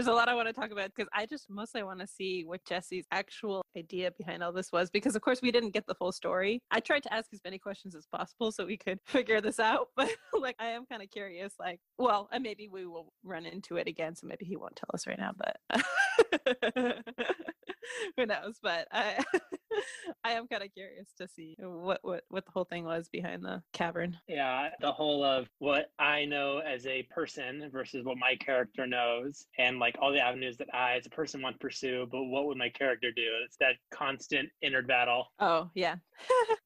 There's a lot I want to talk about because I just mostly want to see what Jesse's actual idea behind all this was because, of course, we didn't get the full story. I tried to ask as many questions as possible so we could figure this out, but like I am kind of curious. Like, well, and maybe we will run into it again, so maybe he won't tell us right now, but. who knows? But i i am kind of curious to see what what what the whole thing was behind the cavern. Yeah the whole of what i know as a person versus what my character knows and like all the avenues that i as a person want to pursue but what would my character do? It's that constant inner battle. Oh yeah.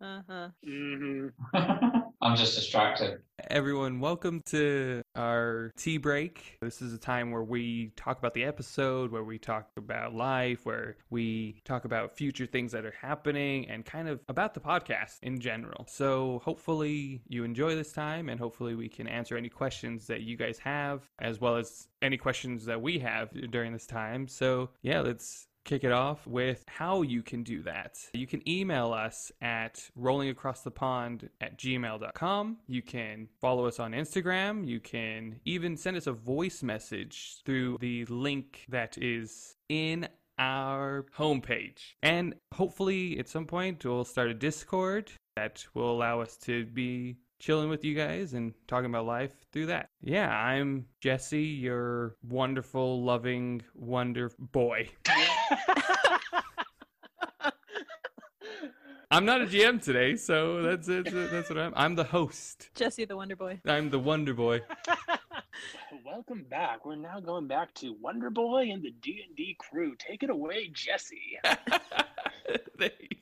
Uh-huh. Mm hmm I'm just distracted. Everyone, welcome to our tea break. This is a time where we talk about the episode, where we talk about life, where we talk about future things that are happening, and kind of about the podcast in general. So, hopefully, you enjoy this time, and hopefully, we can answer any questions that you guys have, as well as any questions that we have during this time. So, yeah, let's kick it off with how you can do that. You can email us at rollingacrossthepond at gmail.com. You can follow us on Instagram. You can even send us a voice message through the link that is in our homepage. And hopefully, at some point, we'll start a Discord that will allow us to be chilling with you guys and talking about life through that. Yeah, I'm Jesse, your wonderful, loving, wonder boy. I'm not a GM today, so that's it. That's what I'm. I'm the host. jesse the wonder boy I'm the Wonder Boy. welcome back we're now going back to wonder boy and the d&d crew take it away jesse there you go.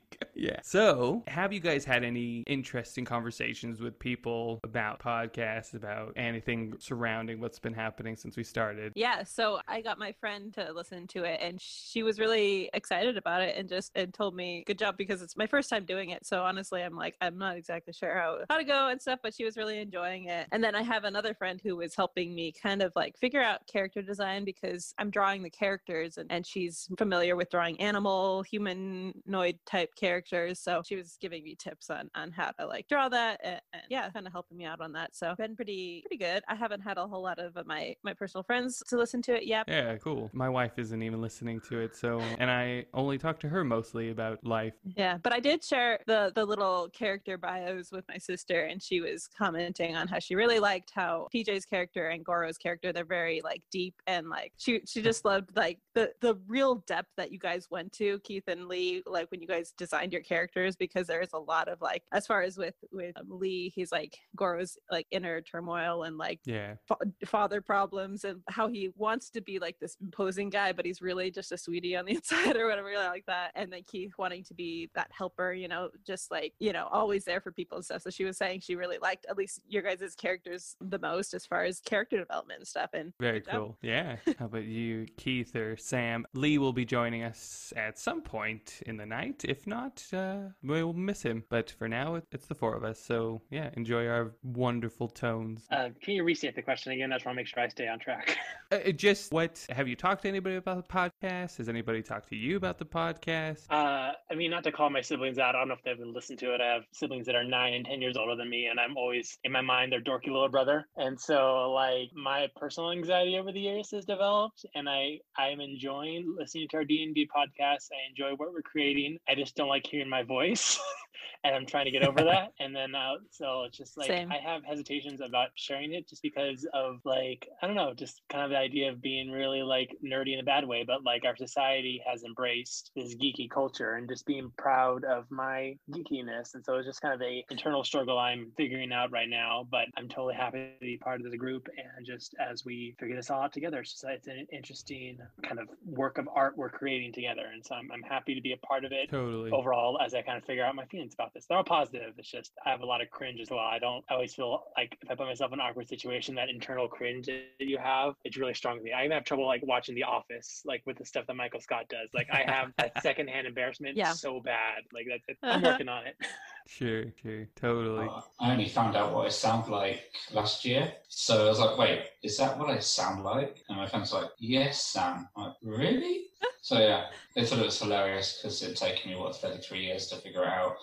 Yeah. So, have you guys had any interesting conversations with people about podcasts, about anything surrounding what's been happening since we started? yeah so i got my friend to listen to it and she was really excited about it and just and told me good job because it's my first time doing it so honestly i'm like i'm not exactly sure how, how to go and stuff but she was really enjoying it and then i have another friend who was helping me kind of like figure out character design because i'm drawing the characters and, and she's familiar with drawing animal humanoid type characters so she was giving me tips on on how to like draw that and, and yeah kind of helping me out on that so been pretty pretty good i haven't had a whole lot of uh, my my personal friends to listen to it yet Yeah, cool. My wife isn't even listening to it, so and I only talk to her mostly about life. Yeah, but I did share the the little character bios with my sister, and she was commenting on how she really liked how PJ's character and Goro's character they're very like deep and like she she just loved like the the real depth that you guys went to, Keith and Lee, like when you guys designed your characters, because there's a lot of like as far as with with um, Lee, he's like Goro's like inner turmoil and like Yeah. fa- father problems and how he wants to be like this imposing guy, but he's really just a sweetie on the inside or whatever like that. And then Keith wanting to be that helper, you know, just like, you know, always there for people and stuff. So she was saying she really liked at least your guys' characters the most as far as character development and stuff. And Very cool. Yeah. How about you, Keith or Sam? Lee will be joining us at some point in the night. If not, uh, we'll miss him. But for now, it's the four of us. So yeah, enjoy our wonderful tones. uh, can you restate the question again i just want to make sure i stay on track Uh, just what have you talked to anybody about the podcast? Has anybody talked to you about the podcast? Uh, I mean, not to call my siblings out. I don't know if they've listened to it. I have siblings that are nine and ten years older than me, and I'm always in my mind their dorky little brother. And so, like, my personal anxiety over the years has developed, and I I'm enjoying listening to our D and D podcast. I enjoy what we're creating. I just don't like hearing my voice, and I'm trying to get over that. And then, uh, so it's just like Same. I have hesitations about sharing it, just because of like I don't know, just kind of the idea of being really like nerdy in a bad way, but like our society has embraced this geeky culture and just being proud of my geekiness. And so it's just kind of a internal struggle I'm figuring out right now, but I'm totally happy to be part of the group. And just as we figure this all out together, it's just it's an interesting kind of work of art we're creating together. And so I'm, I'm happy to be a part of it Totally. overall as I kind of figure out my feelings about this. They're all positive. It's just I have a lot of cringe as well. I don't I always feel like if I put myself in an awkward situation, that internal cringe that you have, it's really strong with me. I even have trouble like watching The Office, like with the stuff that Michael Scott does. Like I have that secondhand embarrassment Yeah. so bad. Like that's it. I'm working on it. Sure, sure, totally. Uh, I only found out what I sound like last year. So I was like, wait, is that what I sound like? And my friend's like, yes, Sam. I'm like, really? so yeah, they thought it was hilarious because it had taken me, what, 33 years to figure it out.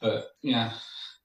But yeah,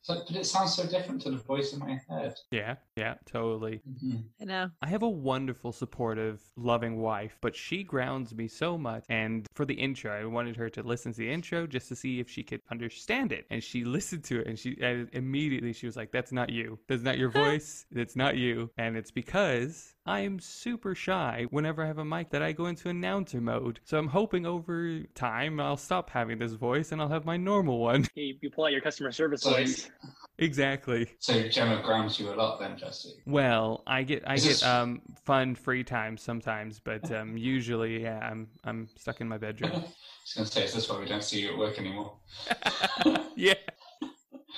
like, but it sounds so different to the voice in my head. Yeah, yeah, totally. Mm-hmm. I know. I have a wonderful, supportive, loving wife, but she grounds me so much. And for the intro, I wanted her to listen to the intro just to see if she could understand it. And she listened to it, and she and immediately she was like, "That's not you. That's not your voice. It's not you." And it's because I am super shy whenever I have a mic that I go into announcer mode. So I'm hoping over time I'll stop having this voice and I'll have my normal one. You, you pull out your customer service So- voice. exactly. So Gemma grounds you a lot then, Jesse. Well, I get I Is get this- um fun free time sometimes, but um usually yeah, I'm I'm stuck in my bedroom. I bedroom. was going to say, is this why we don't see you at work anymore? yeah.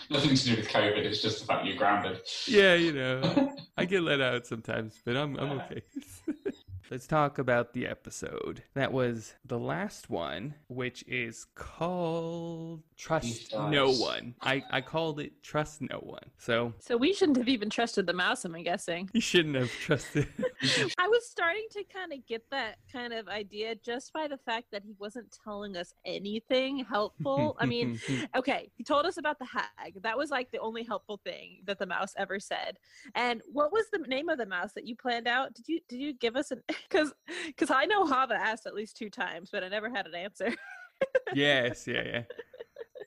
Nothing to do with COVID, it's just the fact you're grounded. Yeah, you know. I get let out sometimes, but I'm I'm okay. Let's talk about the episode. That was the last one, which is called Trust No One. I, I called it Trust No One. So So we shouldn't have even trusted the mouse, I'm guessing. you shouldn't have trusted. I was starting to kind of get that kind of idea just by the fact that he wasn't telling us anything helpful. I mean, okay, he told us about the hag. That was like the only helpful thing that the mouse ever said. And what was the name of the mouse that you planned out? Did you did you give us an because because I know Hava asked at least two times, but I never had an answer. yes, yeah, yeah.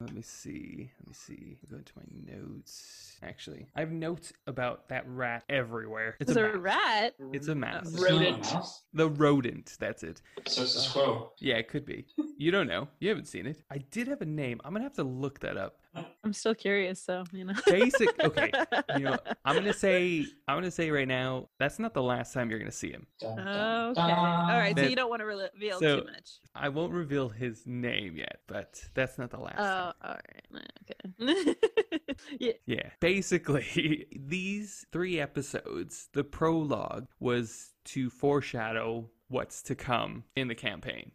Let me see. Let me see. Go into my notes. Actually, I have notes about that rat everywhere. It's It's a, a rat. It's a mouse. It's Rodent. The rodent. That's it. So it's a squirrel. Yeah, it could be. You don't know. You haven't seen it. I did have a name. I'm gonna have to look that up. I'm still curious, so you know. Basic. Okay. You know, I'm gonna say. I'm gonna say right now. That's not the last time you're gonna see him. Dun, dun, oh, Okay. All right. So you don't want to reveal so- too much. I won't reveal his name yet, but that's not the last. time. Oh, all right. Okay. yeah. Yeah. Basically, these three episodes, the prologue was to foreshadow what's to come in the campaign.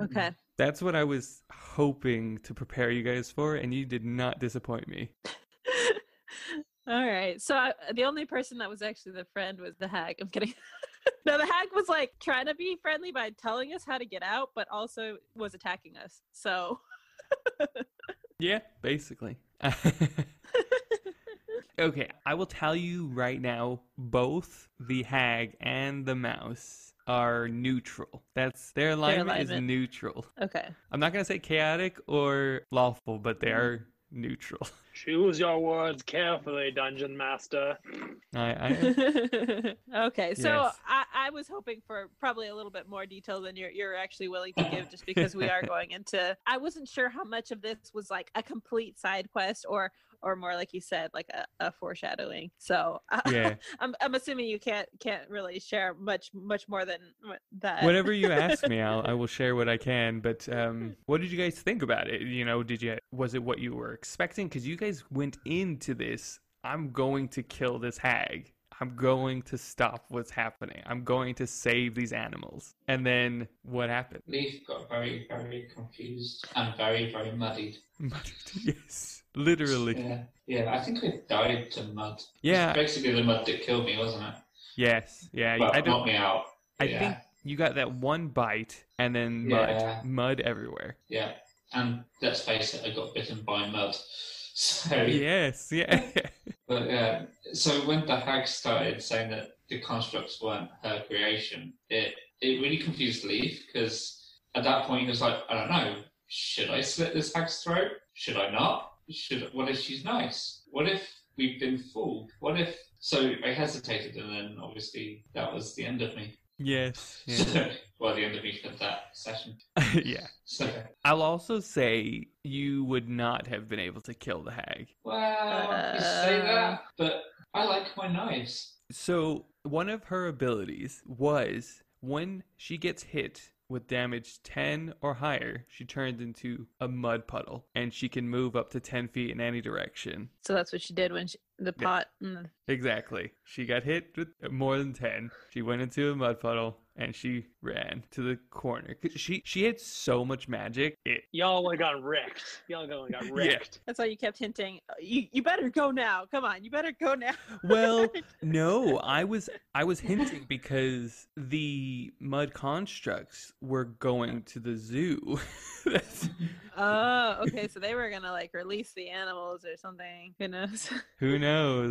Okay. That's what I was hoping to prepare you guys for, and you did not disappoint me. All right. So I, the only person that was actually the friend was the hag. I'm kidding. no, the hag was like trying to be friendly by telling us how to get out, but also was attacking us. So Yeah, basically. okay, I will tell you right now both the hag and the mouse are neutral. That's their alignment, is alignment. neutral. okay. I'm not going to say chaotic or lawful, but they are neutral. Choose your words carefully, Dungeon Master. I, I okay. So Yes. I, I was hoping for probably a little bit more detail than you're you're actually willing to give, just because we are going into. I wasn't sure how much of this was like a complete side quest or or more like you said, like a, a foreshadowing. So yeah. I'm I'm assuming you can't can't really share much much more than that. Whenever you ask me, I'll, I will share what I can. But um, what did you guys think about it? You know, did you was it what you were expecting? Because you guys went into this. I'm going to kill this hag. I'm going to stop what's happening. I'm going to save these animals. And then what happened? Leaf got very, very confused and very, very muddied. muddied. yes, literally. Yeah, yeah. I think I died to mud. Yeah. Basically the mud that killed me, wasn't it? Yes, yeah. Well, I don't. knocked me out. I yeah, think you got that one bite, and then mud, Yeah. mud everywhere. yeah. And let's face it, I got bitten by mud. So, Yes, yeah. but yeah. So when the hag started saying that the constructs weren't her creation, it it really confused Leaf because at that point he was like, I don't know, should I slit this hag's throat? Should I not? Should what if she's nice? What if we've been fooled? What if? So I hesitated, and then obviously that was the end of me. yes, yeah. So, well, the end of me for that session. yeah. So, I'll also say you would not have been able to kill the hag. well, you say Uh. that, but I like my knives. So, one of her abilities was when she gets hit with damage 10 or higher, she turns into a mud puddle and she can move up to 10 feet in any direction. so that's what she did when she The Yeah. pot. Mm. Exactly. She got hit with more than 10. She went into a mud puddle and she ran to the corner. She she had so much magic. It Y'all would have got wrecked. Y'all would have got wrecked. That's why you kept hinting. "Uh, You you better go now. Come on, you better go now. well, no, I was I was hinting because the mud constructs were going to the zoo. Oh, okay. So they were gonna like release the animals or something. Who knows? Who knows?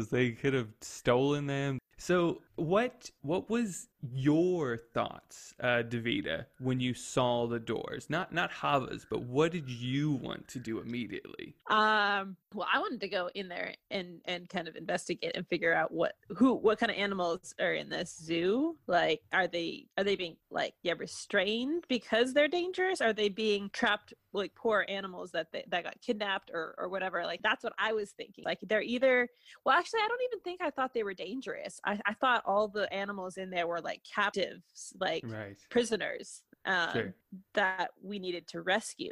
They could have stolen them. So, what what was your thoughts, uh, Davida, when you saw the doors? Not not Hava's, but what did you want to do immediately? Um. Well, I wanted to go in there and and kind of investigate and figure out what who what kind of animals are in this zoo. Like, are they are they being like yeah restrained because they're dangerous? Are they being trapped like poor animals that they, that got kidnapped or or whatever? Like that's what I was thinking. Like they're either well, actually, I don't even think I thought they were dangerous. I I thought all the animals in there were like captives, like Right. prisoners. Um, Sure. that we needed to rescue.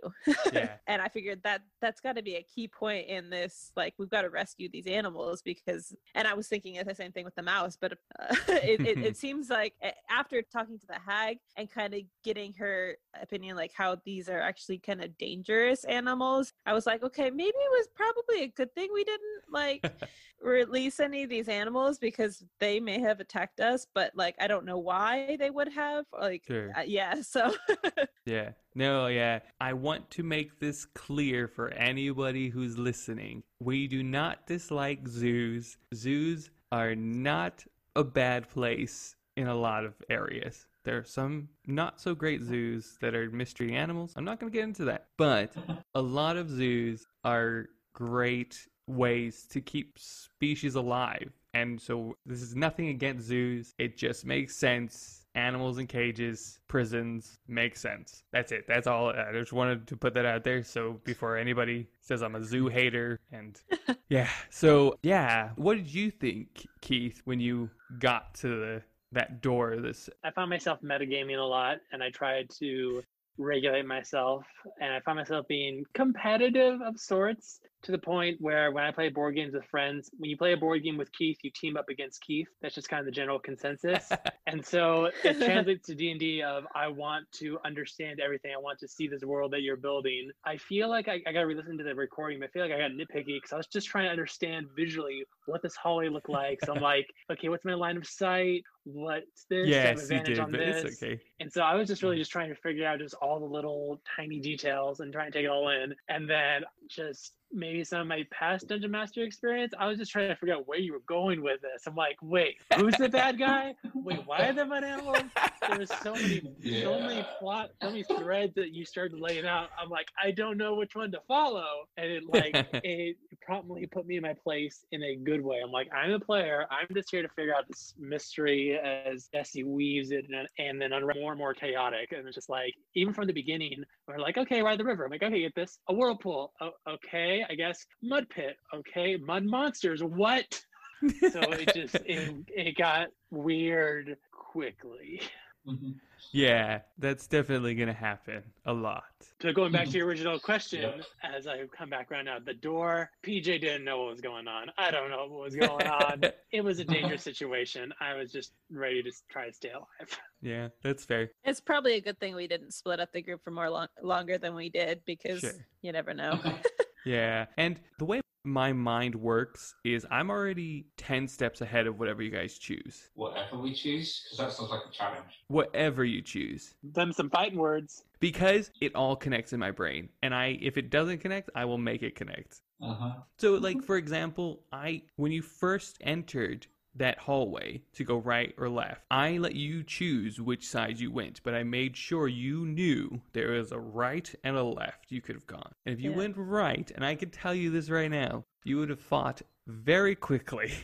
Yeah. and I figured that that's got to be a key point in this. Like, we've got to rescue these animals because, and I was thinking the same thing with the mouse, but uh, it, it, it seems like after talking to the hag and kind of getting her opinion, like how these are actually kind of dangerous animals, I was like, okay, maybe it was probably a good thing we didn't like release any of these animals because they may have attacked us, but like, I don't know why they would have. Like, Sure. uh, yeah, so. Yeah. No, yeah. I want to make this clear for anybody who's listening. We do not dislike zoos. Zoos are not a bad place in a lot of areas. There are some not so great zoos that are mystery animals. I'm not going to get into that. But a lot of zoos are great ways to keep species alive. And so this is nothing against zoos. It just makes sense. Animals in cages, prisons make sense. That's it. That's all. I just wanted to put that out there. So before anybody says I'm a zoo hater, and yeah. So yeah, what did you think, Keith, when you got to the that door? This I found myself metagaming a lot and I tried to regulate myself and I found myself being competitive of sorts to the point where when I play board games with friends, when you play a board game with Keith, you team up against Keith. That's just kind of the general consensus. and so it translates to D&D of I want to understand everything. I want to see this world that you're building. I feel like I, I got to re-listen to the recording, but I feel like I got nitpicky because I was just trying to understand visually what this hallway looked like. So I'm like, okay, what's my line of sight? What's this? Do I have yes, you advantage did, on but this? it's okay. And so I was just really mm. just trying to figure out just all the little tiny details and trying to take it all in. And then just maybe some of my past dungeon master experience, I was just trying to figure out where you were going with this. I'm like, wait, who's the bad guy? Wait, why are there mud animals? There was so many, so many plot, so many threads that you started laying out. I'm like, I don't know which one to follow. And it like it promptly put me in my place in a good way. I'm like, I'm a player. I'm just here to figure out this mystery as Jesse weaves it and, and then unravel more and more chaotic. And it's just like, even from the beginning, we're like, okay, ride the river. I'm like, okay, get this. A whirlpool. Oh, okay, I guess. Mud pit. Okay, mud monsters. What? So it just it, it got weird quickly. Mhm. yeah, that's definitely gonna happen a lot. So going back to your original question, Yep. as I come back around now, the door, PJ didn't know what was going on. I don't know what was going on. it was a dangerous situation. I was just ready to try to stay alive. yeah, that's fair. It's probably a good thing we didn't split up the group for more long- longer than we did because Sure. you never know. Yeah. And the way my mind works is I'm already 10 steps ahead of whatever you guys choose. Whatever we choose, because that sounds like a challenge. Whatever you choose. Them some fighting words. Because it all connects in my brain. And I if it doesn't connect, I will make it connect. Uh huh. So like for example, I when you first entered that hallway to go right or left, I let you choose which side you went, but I made sure you knew there was a right and a left you could have gone. And if you Yeah. went right, and I can tell you this right now, you would have fought very quickly.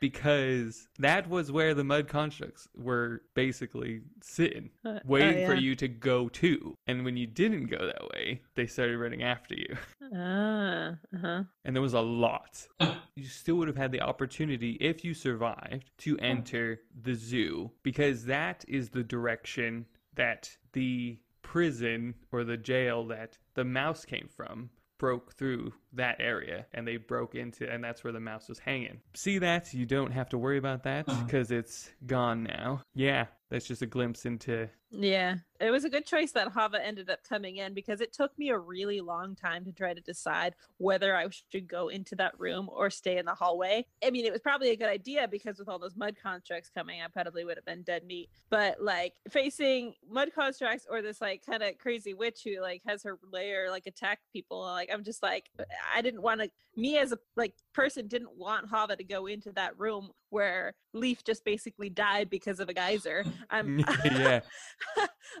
because that was where the mud constructs were basically sitting, Uh, oh, waiting for you to go to. And when you didn't go that way, they started running after you. Ah, uh-huh. And there was a lot. you still would have had the opportunity, if you survived, to enter the zoo because that is the direction that the prison or the jail that the mouse came from broke through that area and they broke into and that's where the mouse was hanging. See that? You don't have to worry about that Uh-huh. because it's gone now. Yeah, that's just a glimpse into Yeah, it was a good choice that Hava ended up coming in because it took me a really long time to try to decide whether I should go into that room or stay in the hallway. I mean, it was probably a good idea because with all those mud constructs coming, I probably would have been dead meat. But like facing mud constructs or this like kind of crazy witch who like has her lair like attack people, like I'm just like I didn't want to. Me as a like person didn't want Hava to go into that room where Leaf just basically died because of a geyser. I'm yeah.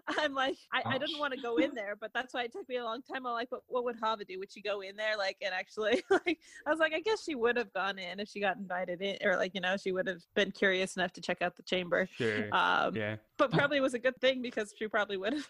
I'm like, I, I didn't want to go in there, but that's why it took me a long time. I'm like, but what would Hava do? Would she go in there? Like, and actually, like, I was like, I guess she would have gone in if she got invited in, or like, you know, she would have been curious enough to check out the chamber. Sure. Um, yeah. but probably was a good thing because she probably would have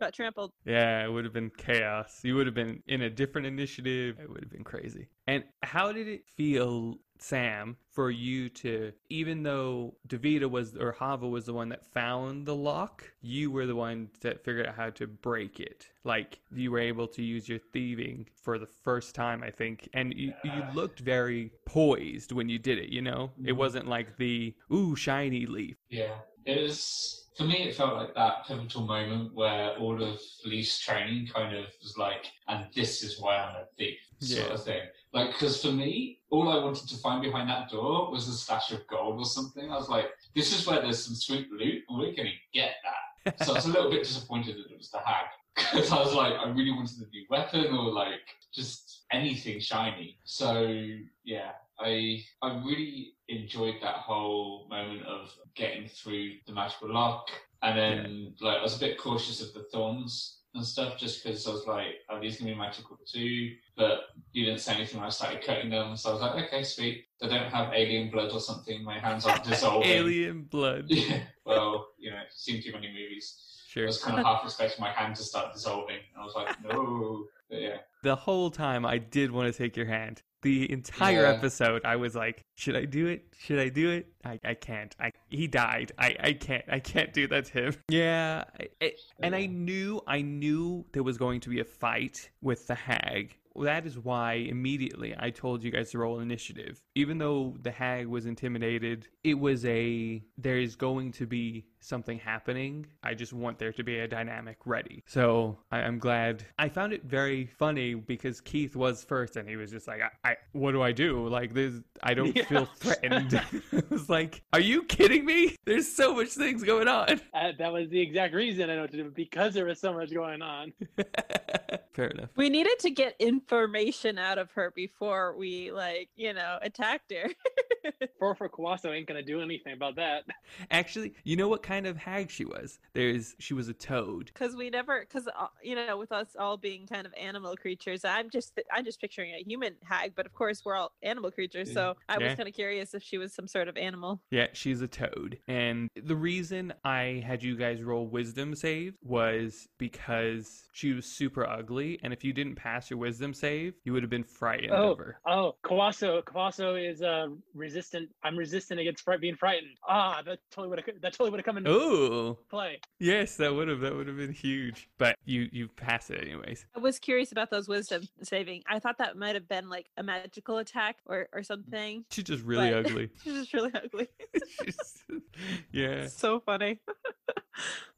got trampled. Yeah, it would have been chaos. You would have been in a different initiative. It would have been crazy. And how did it feel, Sam, for you to, even though Davida was, or Hava was the one that found the lock, you were the one that figured out how to break it? Like, you were able to use your thieving for the first time, I think. And you, you looked very poised when you did it, you know? It Mhm. wasn't like the, ooh, shiny leaf. Yeah, it was for me. It felt like that pivotal moment where all of Leaf's training kind of was like, and this is why I'm a thief, sort Yeah. of thing. Like, because for me, all I wanted to find behind that door was a stash of gold or something. I was like, this is where there's some sweet loot, and we're gonna get that. So I was a little bit disappointed that it was the hag because I was like, I really wanted a new weapon or like just anything shiny. So yeah, I I really enjoyed that whole moment of getting through the magical lock, and then like I was a bit cautious of the thorns and stuff just because I was like, are these gonna be magical too? But you didn't say anything when I started cutting them, so I was like, okay, sweet. They don't have alien blood or something. My hands aren't dissolving. Alien blood. Yeah. Well, you know, seen too many movies. Sure. I was kind of half expecting my hand to start dissolving. And I was like, no. But yeah. the whole time I did want to take your hand. The entire Yeah. episode, I was like, "Should I do it? Should I do it? I, I can't. I he died. I, I can't. I can't do that to him." Yeah, I, I- and I knew I knew there was going to be a fight with the hag. That is why immediately I told you guys to roll initiative. Even though the hag was intimidated, it was a there is going to be something happening. I just want there to be a dynamic ready. So I, I'm glad. I found it very funny because Keith was first, and he was just like, I, I what do I do? Like this, I don't Yeah. feel threatened. it was like, are you kidding me? There's so much things going on. Uh, that was the exact reason I know what to do because there was so much going on. Fair enough. We needed to get information out of her before we, like, you know, attacked her. Four for Kawaso ain't gonna do anything about that. Actually, you know what kind of hag she was? There's she was a toad. because we never because you know with us all being kind of animal creatures i'm just i'm just picturing a human hag but of course we're all animal creatures so i Yeah. was kind of curious if she was some sort of animal Yeah, she's a toad. And the reason I had you guys roll wisdom save was because she was super ugly. And if you didn't pass your wisdom save, you would have been frightened Oh. of her. Oh, Kawaso, Kawaso is uh, resistant. I'm resistant against fright, being frightened. Ah, that totally would have that totally would have come into Oh, play. yes, that would have that would have been huge. But you you passed it anyways. i was curious about those wisdom saving i thought that might have been like a magical attack or or something She's just really But- ugly. she's just really ugly She's- yeah. so funny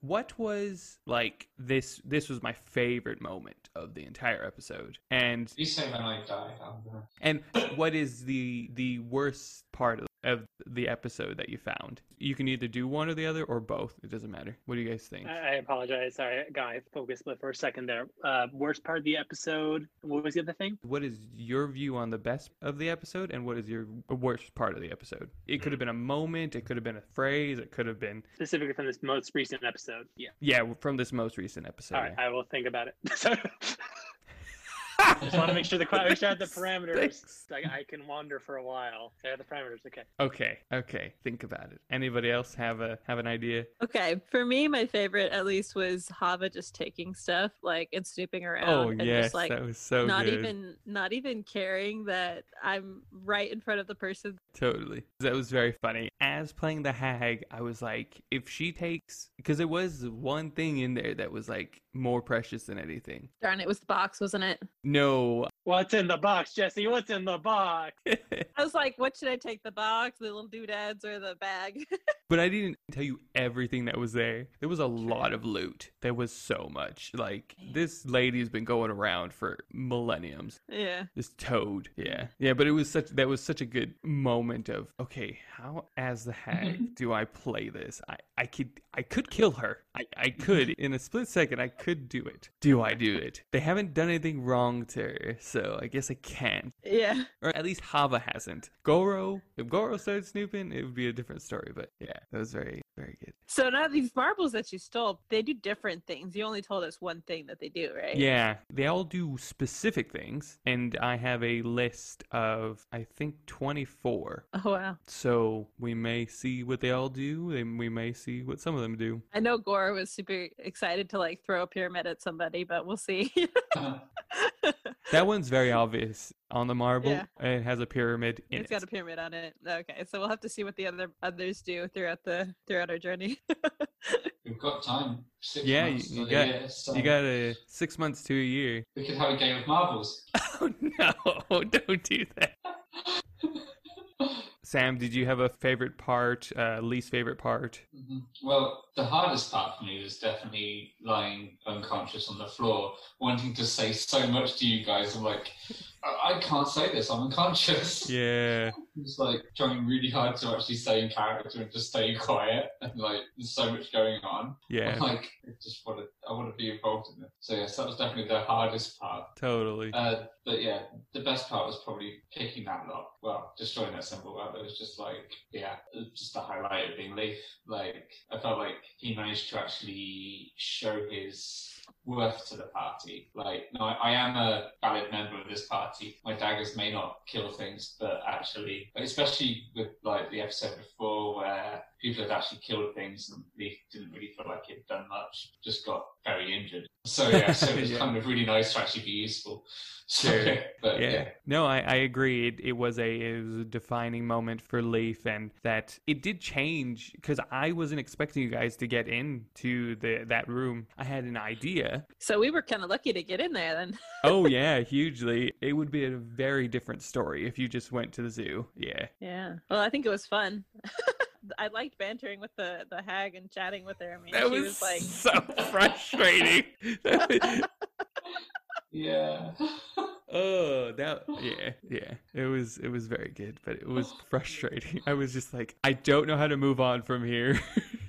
What was like this this was my favorite moment of the entire episode. And you say when I die, I'm gonna. And what is the the worst part of, the episode that you found? You can either do one or the other or both. It doesn't matter. What do you guys think? I, I apologize. Sorry, guy, focus split for a second there. Uh, worst part of the episode. What was the other thing? What is your view on the best of the episode, and what is your worst part of the episode? It could have been a moment. It could have been a phrase. It could have been Specifically from this most recent episode. Yeah. yeah from this most recent episode. All right, I will think about it. So, just want to make sure the make sure I have the parameters. Thanks. Like I can wander for a while. I have the parameters. Okay. Okay, okay. Think about it. Anybody else have a have an idea? okay for me my favorite at least was hava just taking stuff like and snooping around oh and yes, just like that was so not good. even not even caring that i'm right in front of the person Totally. That was very funny. As playing the hag, I was like, if she takes, because there was one thing in there that was like more precious than anything. darn it was the box wasn't it No, What's in the box, Jesse? What's in the box? I was like, what should I take? The box, the little doodads, or the bag? but I didn't tell you everything that was there. There was a lot of loot. There was so much. Like this lady's been going around for millenniums. yeah. This toad. Yeah. Yeah, but it was such that was such a good moment of okay, how as the hag do I play this? I, I could I could kill her. I, I could in a split second I could do it. Do I do it? They haven't done anything wrong to her, so I guess I can't. Yeah. Or at least Hava hasn't. Goro, if Goro started snooping, it would be a different story. But yeah, that was very, very good. So now these marbles that you stole, they do different things. You only told us one thing that they do, right? Yeah, they all do specific things, and I have a list of I think twenty four. Oh wow. So we may see what they all do, and we may see what some of them do. I know Goro was super excited to like throw a pyramid at somebody, but we'll see. That one's very obvious on the marble. Yeah. It has a pyramid in it's it. got a pyramid on it. Okay, so we'll have to see what the other others do throughout the throughout our journey. We've got time. Six Yeah, you- months you to got- year, so You got a six months to a year. We could have a game of marbles. Oh no! Don't do that. Sam, did you have a favorite part, uh, least favorite part? Mhm. Well, the hardest part for me was definitely lying unconscious on the floor, wanting to say so much to you guys. I'm like, I, I can't say this. I'm unconscious. Yeah, It's like trying really hard to actually stay in character and just stay quiet. And like, there's so much going on. yeah, I'm like, I just want to, I want to be involved in it. So yes, that was definitely the hardest part. totally. Uh, but yeah, the best part was probably picking that lock. Well, destroying that symbol. It was just like, yeah, just the highlight of being Leaf. Like, I felt like he managed to actually show his worth to the party. Like, no, I, I am a valid member of this party. My daggers may not kill things, but actually, especially with like the episode before where people had actually killed things and Leaf didn't really feel like he'd done much, just got very injured. So yeah, so it was Yeah. kind of really nice to actually be useful. So, Sure. but yeah. yeah. No, I, I agree. It, it was a it was a defining moment for Leaf, and that it did change because I wasn't expecting you guys to get into the that room. I had an idea. so we were kind of lucky to get in there then. Oh yeah, hugely. It would be a very different story if you just went to the zoo. Yeah. Yeah. Well, I think it was fun. I liked bantering with the the hag and chatting with her. I mean, That she was, was, like, so frustrating. Yeah. oh, that yeah, yeah. It was it was very good, but it was oh. frustrating. I was just like, I don't know how to move on from here.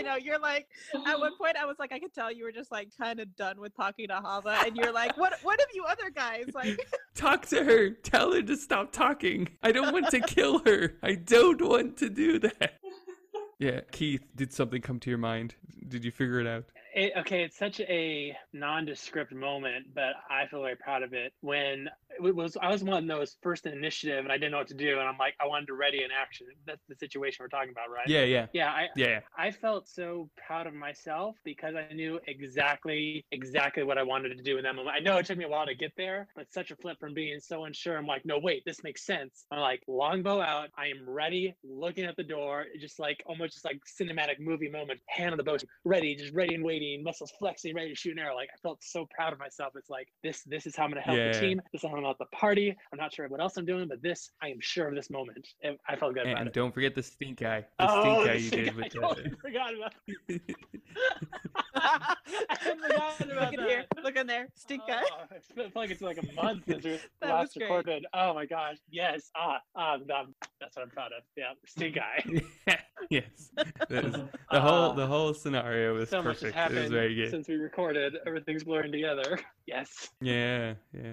I know you're like. At one point, I was like, I could tell you were just like kind of done with talking to Hava, and you're like, what? What have you other guys like? Talk to her. Tell her to stop talking. I don't want to kill her. I don't want to do that. Yeah, Keith, did something come to your mind? Did you figure it out? It, okay, it's such a nondescript moment, but I feel very proud of it. When it was, I was one that was first in initiative, and I didn't know what to do, and I'm like, I wanted to ready an action. That's the situation we're talking about, right? Yeah, yeah, Yeah, I, yeah. I felt so proud of myself because I knew exactly exactly what I wanted to do in that moment. I know it took me a while to get there, but such a flip from being so unsure. I'm like, no, wait, this makes sense. I'm like, longbow out. I am ready, looking at the door, just like almost just like cinematic movie moment. Hand on the bow, ready, just ready and waiting, muscles flexing, ready to shoot an arrow. Like I felt so proud of myself. It's like this, this is how I'm gonna help Yeah. the team. This is how I'm gonna help the party. I'm not sure what else I'm doing, but this, I am sure of this moment. And I felt good about And don't forget the stink eye. The Oh, stink eye you did with I totally forgot about I forgot about Look in here. Look in there. Stink eye. Oh, I feel like it's like a month since we last recorded. Oh my gosh. Yes. Ah, ah, um, that's what I'm proud of. Yeah. Stink eye. the yes. That is- the whole Ah, the whole scenario was so much has perfect. It was very good. since we recorded. Everything's blurring together. Yes. Yeah, yeah.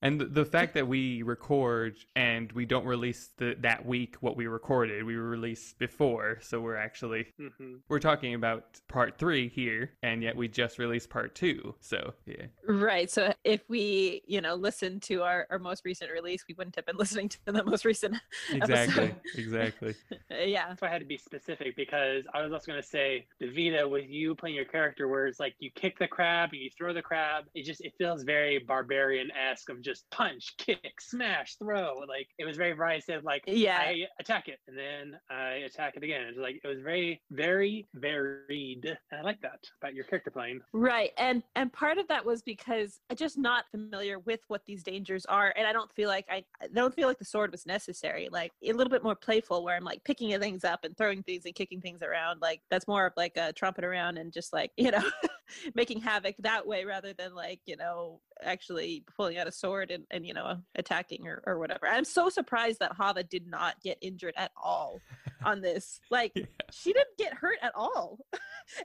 And the, the fact that we record and we don't release the, that week what we recorded, we released before, so we're actually hmm we're talking about part 3 here and yet we just released part 2. So, yeah. Right. So if we, you know, listened to our, our most recent release, we wouldn't have been listening to the most recent. Exactly. Exactly. Yeah. That's why I had to be specific because I was also going to say, Davida, with you playing your character, where it's like you kick the crab and you throw the crab, it just it feels very barbarian esque of just punch, kick, smash, throw. Like it was very variety of like Yeah. I attack it and then I attack it again. It's like it was very, very varied. And I like that about your character plane. Right. And and part of that was because I'm just not familiar with what these dangers are. And I don't feel like I, I don't feel like the sword was necessary. Like a little bit more playful where I'm like picking things up and throwing things and kicking things around. Like that's more of like a trumpet around and just like, you know, making havoc that way rather than like, you know, actually pulling out a sword and, and you know, attacking or, or whatever. I'm so surprised that Hava did not get injured at all on this. Like Yeah. she didn't get hurt at all.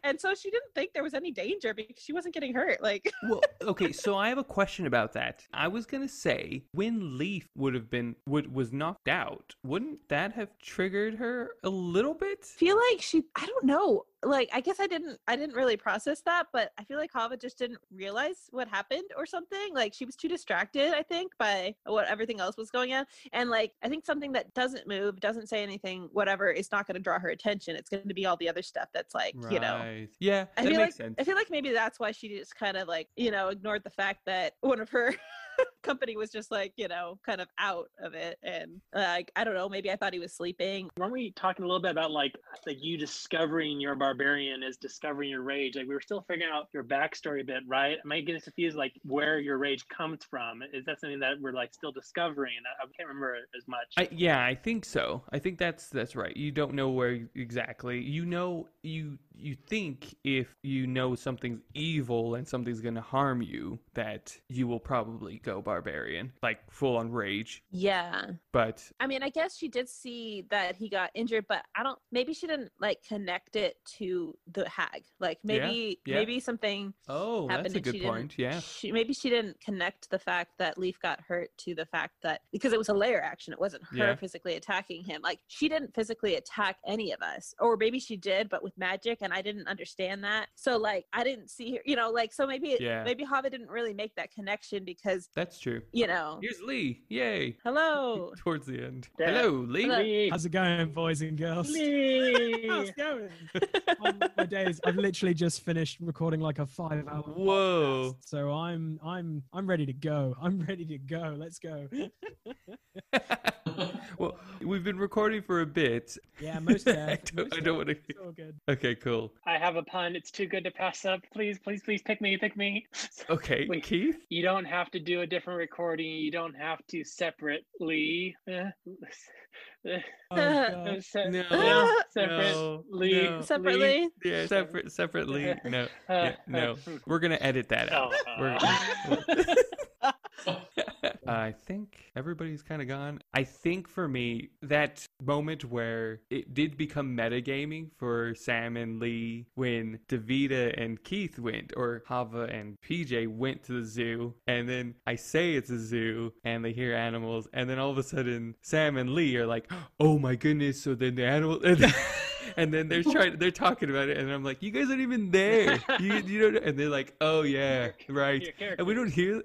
and so she didn't think there was any danger because she wasn't getting hurt. Like well, okay, so I have a question about that. I was gonna say when Leaf would have been would was knocked out, wouldn't that have triggered her a little bit? feel like she I don't know. Like I guess I didn't I didn't really process that, but I feel like Hava just didn't realize what happened or something. Like she was too distracted, I think, by what everything else was going on. And like I think something that doesn't move, doesn't say anything, whatever, is not gonna draw her attention. It's gonna be all the other stuff that's like, you know. Right. Yeah, I feel makes like sense. I feel like maybe that's why she just kind of like you know ignored the fact that one of her company was just like you know kind of out of it and like I don't know maybe I thought he was sleeping. Weren't we talking a little bit about like like you discovering your barbarian is discovering your rage? Like we were still figuring out your backstory a bit, right? Am I getting confused like where your rage comes from? Is that something that we're like still discovering? I, I can't remember as much. I, yeah, I think so. I think that's that's right. You don't know where exactly. You know, you you think if you know something's evil and something's going to harm you, that you will probably go barbarian, like full on rage. Yeah, But I mean I guess she did see that he got injured, but I don't. Maybe she didn't like connect it to the hag. Like maybe yeah. maybe something oh, happened that's a good point. Yeah. she, maybe she didn't connect the fact that Leaf got hurt to the fact that because it was a lair action, it wasn't her Yeah. physically attacking him. Like she didn't physically attack any of us, or maybe she did, but with magic, and I didn't understand that. So like I didn't see her, you know, like so maybe Yeah. maybe Hava didn't really make that connection because That's true. you know, Here's Lee. Yay. hello. Towards the end. Yeah. Hello, Lee. Hello. Lee, How's it going, boys and girls? Lee. How's it going? On um, my days, I've literally just finished recording like a five-hour. Whoa. podcast, So I'm I'm I'm ready to go. I'm ready to go. Let's go. well, we've been recording for a bit. Yeah, most I don't, most I don't want to. It's all good. Okay, cool. I have a pun. It's too good to pass up. Please, please, please pick me, pick me. Okay, Wait. Keith. You don't have to do a different recording. You don't have to separately. Oh, uh, God. No, no, separately. no. Separately. Yeah, separate, separately. No, uh, yeah, no. Uh, hmm. We're gonna edit that out. Oh, We're- uh, I think everybody's kind of gone. I think for me, that moment where it did become metagaming for Sam and Lee when Davida and Keith went, or Hava and PJ went to the zoo, and then I say it's a zoo, and they hear animals, and then all of a sudden Sam and Lee are like, "Oh my goodness!" So then the animal. And then they're trying, they're talking about it, and I'm like, "You guys aren't even there. You, you. And they're like, "Oh yeah, right." And we don't hear.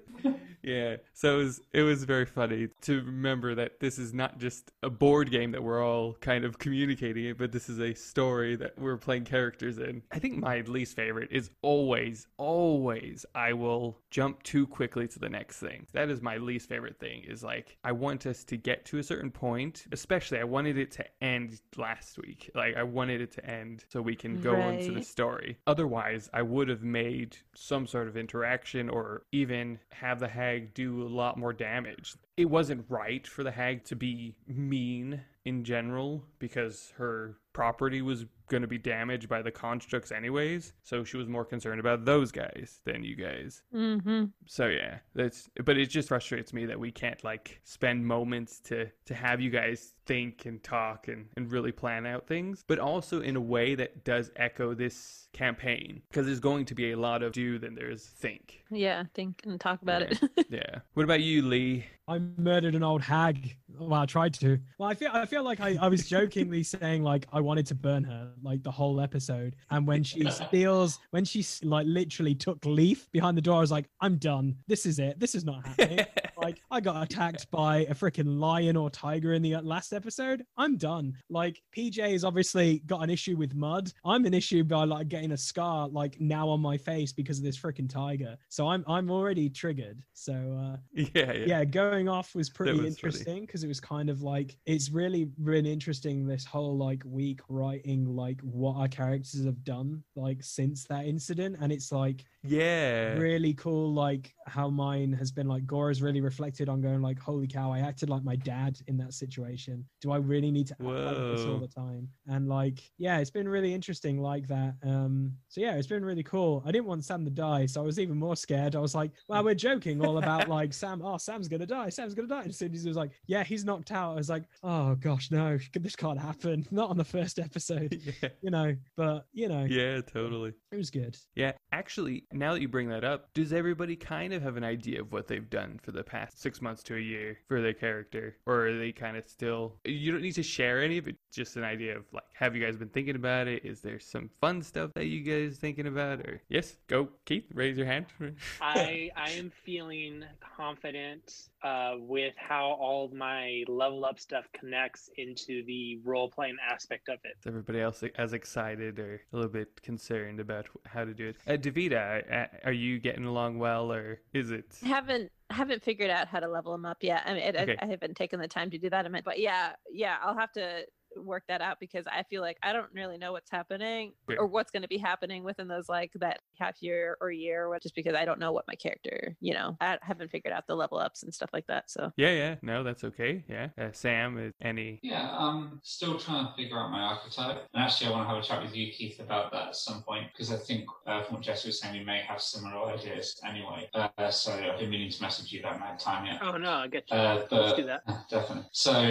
Yeah, so it was it was very funny to remember that this is not just a board game that we're all kind of communicating it, but this is a story that we're playing characters in. I think my least favorite is always, always I will jump too quickly to the next thing. That is my least favorite thing. Is like I want us to get to a certain point, especially I wanted it to end last week. Like I wanted it to end so we can go on to the story. Otherwise, I would have made some sort of interaction or even have the hag do a lot more damage. It wasn't right for the hag to be mean in general because her property was going to be damaged by the constructs anyways so she was more concerned about those guys than you guys Mm-hmm. so yeah that's but it just frustrates me that we can't like spend moments to to have you guys think and talk and, and really plan out things but also in a way that does echo this campaign because there's going to be a lot of do than there's think Yeah, think and talk about Yeah. it. yeah what about you lee I murdered an old hag. Well, I tried to. Well, I feel I feel like I, I was jokingly saying like I wanted to burn her like the whole episode. And when she steals, when she like literally took Leaf behind the door, I was like, I'm done. This is it. This is not happening. like I got attacked by a freaking lion or tiger in the uh, last episode. I'm done. Like PJ has obviously got an issue with mud. I'm an issue by like getting a scar like now on my face because of this freaking tiger. So I'm I'm already triggered. So uh yeah, yeah. yeah, going off was pretty was interesting because it was kind of like it's really been interesting this whole like week writing like what our characters have done like since that incident and it's like Yeah. really cool like how mine has been like Goro's really reflected on going like holy cow I acted like my dad in that situation. Do I really need to act like this all the time? And like yeah it's been really interesting like that. Um so yeah it's been really cool. I didn't want Sam to die so I was even more scared. I was like well we're joking all about like Sam oh Sam's gonna die Sam's gonna die. And as soon as he was like yeah he's knocked out I was like oh gosh no this can't happen. Not on the first episode. Yeah. you know but you know. Yeah, totally. it was good. Yeah, actually, now that you bring that up, does everybody kind of have an idea of what they've done for the past six months to a year for their character? Or are they kind of still. You don't need to share any of it, just an idea of like, have you guys been thinking about it? Is there some fun stuff that you guys thinking about? Or, yes, go, Keith, raise your hand. I I am feeling confident uh, with how all of my level up stuff connects into the role playing aspect of it. Is everybody else as excited or a little bit concerned about how to do it? Uh, Davida, uh, are you getting along well, or is it? haven't haven't figured out how to level them up yet. I mean, it, Okay. I, I haven't taken the time to do that. I meant, but yeah, yeah, I'll have to work that out because I feel like I don't really know what's happening Yeah. or what's going to be happening within those like that half year or year, just because I don't know what my character, you know, I haven't figured out the level ups and stuff like that. So Yeah, yeah, no, that's okay. Yeah, uh, Sam, is any? Yeah, I'm still trying to figure out my archetype. And actually, I want to have a chat with you, Keith, about that at some point because I think, uh, from what Jesse was saying, we may have similar ideas anyway. Uh, so I've been meaning to message you, but I haven't had time yet. Oh no, I get you. Uh, Let's do that. definitely. So,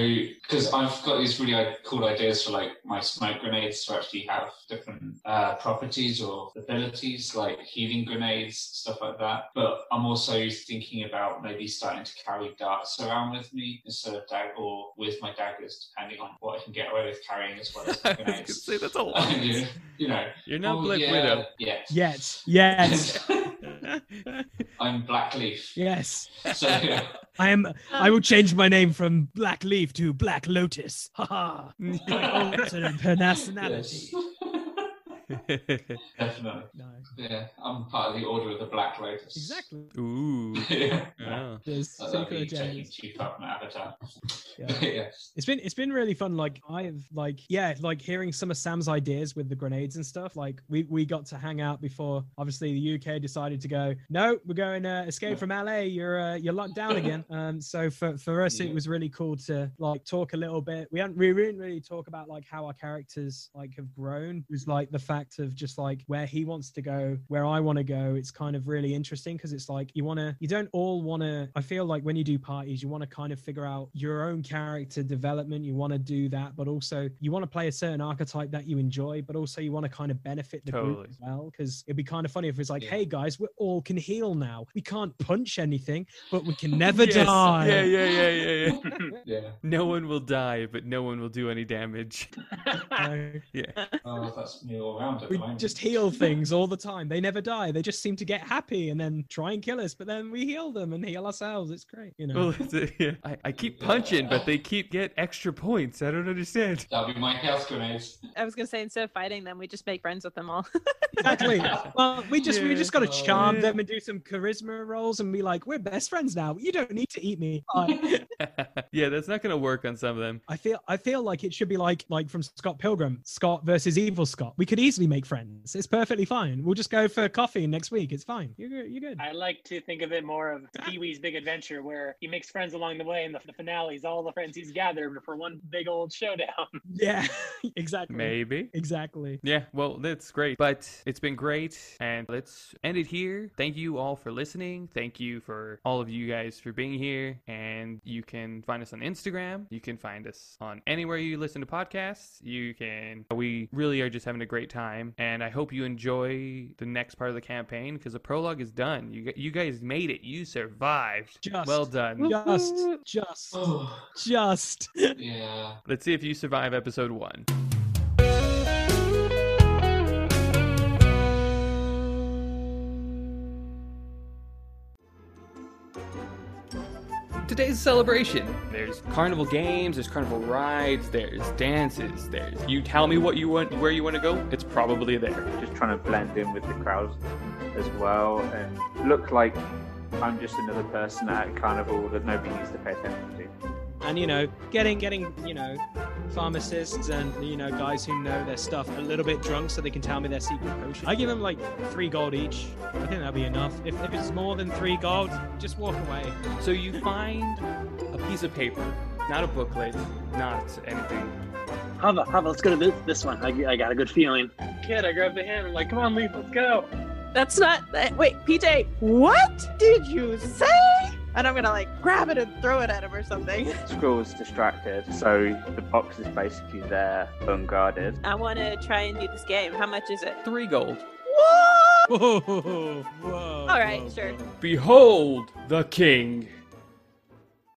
because I've got these really cool ideas for like my smoke grenades to actually have different uh, properties or abilities, like healing grenades, stuff like that. But I'm also thinking about maybe starting to carry darts around with me instead of dag or with my daggers, depending on what I can get away with carrying as well as I the was grenades. say that's a lot. you, you know, You're not oh, Black yeah, Widow. Yes. yes yes I'm Black Leaf. yes So. I am. I will oh. change my name from Black Leaf to Black Lotus. Ha ha. My alternate personality. Definitely. No, Yeah, I'm part of the Order of the Black Lotus. exactly. Ooh. yeah. Oh. There's secret taking agendas. cheap up my avatar. Yeah. yes. It's been it's been really fun. Like I've like yeah, like hearing some of Sam's ideas with the grenades and stuff. Like we we got to hang out before. Obviously, the UK decided to go. No, we're going uh, escape from LA. You're uh, you're locked down again. Um, so for for us, Yeah. it was really cool to like talk a little bit. We hadn't we didn't really talk about like how our characters like have grown. It was like the fact of just like where he wants to go, where I want to go. It's kind of really interesting because it's like you want to you don't all want to. I feel like when you do parties, you want to kind of figure out your own character development. You want to do that, but also you want to play a certain archetype that you enjoy, but also you want to kind of benefit the group as well. Because it'd be kind of funny if it's like, Yeah. hey guys, we all can heal now. We can't punch anything, but we can never Yes. die. Yeah, yeah, yeah, yeah, yeah. Yeah. No one will die, but no one will do any damage. No. Yeah. Oh, that's me all around at we the just heal things all the time. They never die. They just seem to get happy and then try and kill us, but then we heal them and heal ourselves. It's great, you know. Well, it's a- yeah. I, I keep punching, but they keep get extra points. I don't understand. That'll be my health grenades. I was gonna say instead of fighting them, we just make friends with them all. exactly. Well, we just we just got to Oh, charm yeah. them and do some charisma rolls and be like, we're best friends now. You don't need to eat me. Yeah, that's not gonna work on some of them. I feel I feel like it should be like like from Scott Pilgrim, Scott versus Evil Scott. We could easily make friends. It's perfectly fine. We'll just go for coffee next week. It's fine. You're good. You're good. I like to think of it more of Pee Wee's Big Adventure, where he makes friends along the way, and the, the finale is all the friends he's gathered for one big old showdown. Yeah, exactly. Maybe. Exactly. Yeah, well, that's great. But it's been great. And let's end it here. Thank you all for listening. Thank you for all of you guys for being here. And you can find us on Instagram. You can find us on anywhere you listen to podcasts. You can. We really are just having a great time. And I hope you enjoy the next part of the campaign because the prologue is done. You, you guys made it. You survived. Just. well done. Just. Just. Just. yeah. Let's see if you survive episode one. Today's a celebration. There's carnival games, there's carnival rides, there's dances, there's you tell me what you want where you want to go, it's probably there. Just trying to blend in with the crowd as well and look like I'm just another person at a carnival that nobody needs to pay attention to. and you know getting getting you know pharmacists and you know guys who know their stuff a little bit drunk so they can tell me their secret potion i give them like three gold each i think that'll be enough if, if it's more than three gold just walk away So you find a piece of paper, not a booklet, not anything. Hava, Hava, let's go to this, this one. I, I got a good feeling. Kid, I grabbed the hand. I'm like, come on, Leaf, let's go. That's not. That, wait, PJ, what did you say? And I'm gonna like grab it and throw it at him or something. Squirrel's distracted, so the box is basically there, unguarded. I want to try and do this game. How much is it? Three gold. What? whoa, whoa, All right, whoa, sure. whoa. Behold the king.